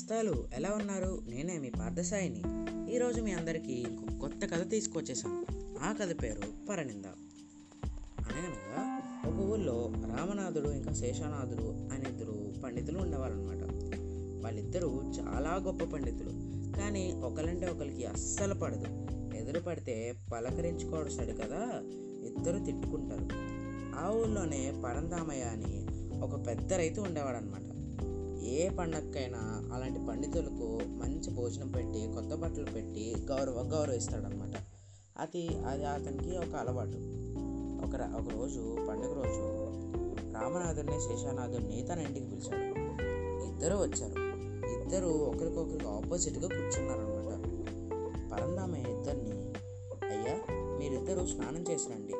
చుట్టాలు ఎలా ఉన్నారు? నేనే మీ పార్థసాయిని. ఈరోజు మీ అందరికీ ఇంకో కొత్త కథ తీసుకొచ్చేసాను ఆ కథ పేరు పరనింద. అనగనగా ఒక ఊళ్ళో రామనాథుడు ఇంకా శేషానాథుడు అనే ఇద్దరు పండితులు ఉండేవారనమాట వాళ్ళిద్దరూ చాలా గొప్ప పండితులు. కానీ ఒకరంటే ఒకరికి అస్సలు పడదు. ఎదురు పడితే పలకరించుకోవడసాడు కదా? ఇద్దరు తిట్టుకుంటారు. ఆ ఊళ్ళోనే పరంధామయ్య అని ఒక పెద్ద రైతు ఉండేవాడనమాట ఏ పండగకైనా అలాంటి పండితులకు మంచి భోజనం పెట్టి కొత్త బట్టలు పెట్టి గౌరవ గౌరవిస్తాడనమాట అది అది అతనికి ఒక అలవాటు. ఒక ఒకరోజు పండుగ రోజు రామనాథుడిని శేషానాథుడిని తన ఇంటికి పిలిచాడు. ఇద్దరు వచ్చారు. ఇద్దరు ఒకరికొకరికి ఆపోజిట్గా కూర్చున్నారనమాట పరందామయ్య ఇద్దరిని అయ్యా మీరిద్దరూ స్నానం చేసి రండి.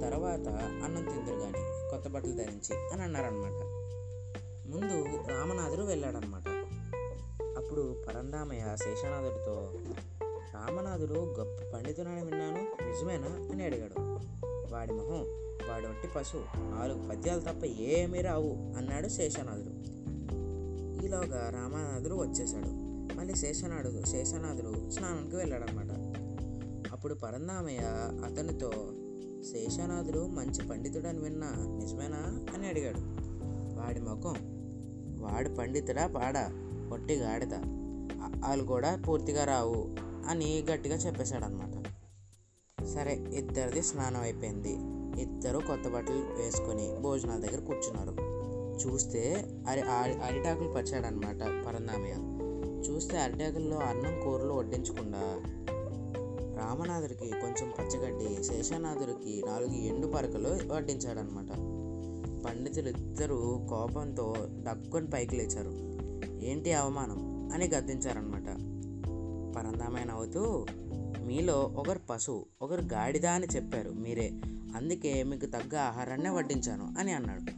తర్వాత అన్నం తిందరు కానీ కొత్త బట్టలు ధరించి అని అన్నారనమాట ముందు రామనాథుడు వెళ్ళాడనమాట అప్పుడు పరంధామయ్య శేషానాథుడితో రామనాథుడు గొప్ప పండితుడని విన్నాను నిజమేనా? అని అడిగాడు. వాడి మొహం వాడి ఒట్టి పశువు నాలుగు పద్యాలు తప్ప ఏమీ రావు అన్నాడు శేషనాథుడు. ఈలోగా రామనాథుడు వచ్చేశాడు. మళ్ళీ శేషనాథుడు శేషనాథుడు స్నానానికి వెళ్ళాడనమాట అప్పుడు పరందామయ్య అతనితో శేషనాథుడు మంచి పండితుడని విన్నా నిజమేనా? అని అడిగాడు. వాడి ముఖం వాడు పండితుడా? పాడా పొట్టి గాడిద వాళ్ళు కూడా పూర్తిగా రావు అని గట్టిగా చెప్పేశాడనమాట సరే ఇద్దరిది స్నానం అయిపోయింది. ఇద్దరు కొత్త బట్టలు వేసుకొని భోజనాల దగ్గర కూర్చున్నారు. చూస్తే అరి అరిటాకులు పరిచాడనమాట పరందామయ్య చూస్తే అరిటాకుల్లో అన్నం కూరలు వడ్డించకుండా రామనాథుడికి కొంచెం పచ్చగడ్డి శేషానాథుడికి నాలుగు ఎండు పరకలు వడ్డించాడనమాట పండితులు ఇద్దరూ కోపంతో డక్కుని పైకి లేచారు. ఏంటి అవమానం? అని గద్దించారనమాట పరందామయ్య నవ్వుతూ మీలో ఒకరు పశువు ఒకరు గాడిద అని చెప్పారు మీరే. అందుకే మీకు తగ్గ ఆహారాన్నే వడ్డించాను అని అన్నాడు.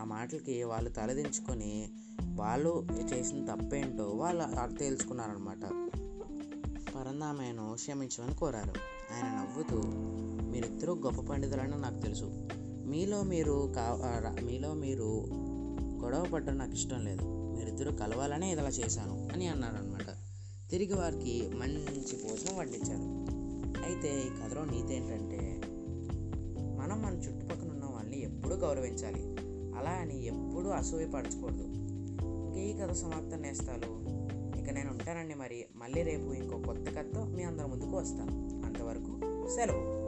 ఆ మాటలకి వాళ్ళు తలదించుకొని వాళ్ళు చేసిన తప్పేంటో వాళ్ళు అర్థం తెలుసుకున్నారనమాట పరందామయ్యను క్షమించమని కోరారు. ఆయన నవ్వుతూ మీరిద్దరూ గొప్ప పండితులని నాకు తెలుసు. మీలో మీరు కా మీలో మీరు గొడవ పడ్డం నాకు ఇష్టం లేదు. మీరిద్దరూ కలవాలనే ఇలా చేశాను అని అన్నారనమాట తిరిగి వారికి మంచి భోజనం వడ్డించారు. అయితే ఈ కథలో నీతి ఏంటంటే మనం మన చుట్టుపక్కల ఉన్న వాళ్ళని ఎప్పుడూ గౌరవించాలి. అలా అని ఎప్పుడూ అసూయ పడకూడదు ఇంకా ఈ కథ సమాప్తం నేస్తాలు ఇక నేను ఉంటానండి మరి. మళ్ళీ రేపు ఇంకో కొత్త కథతో మీ అందరి ముందుకు వస్తాను అంతవరకు సెలవు.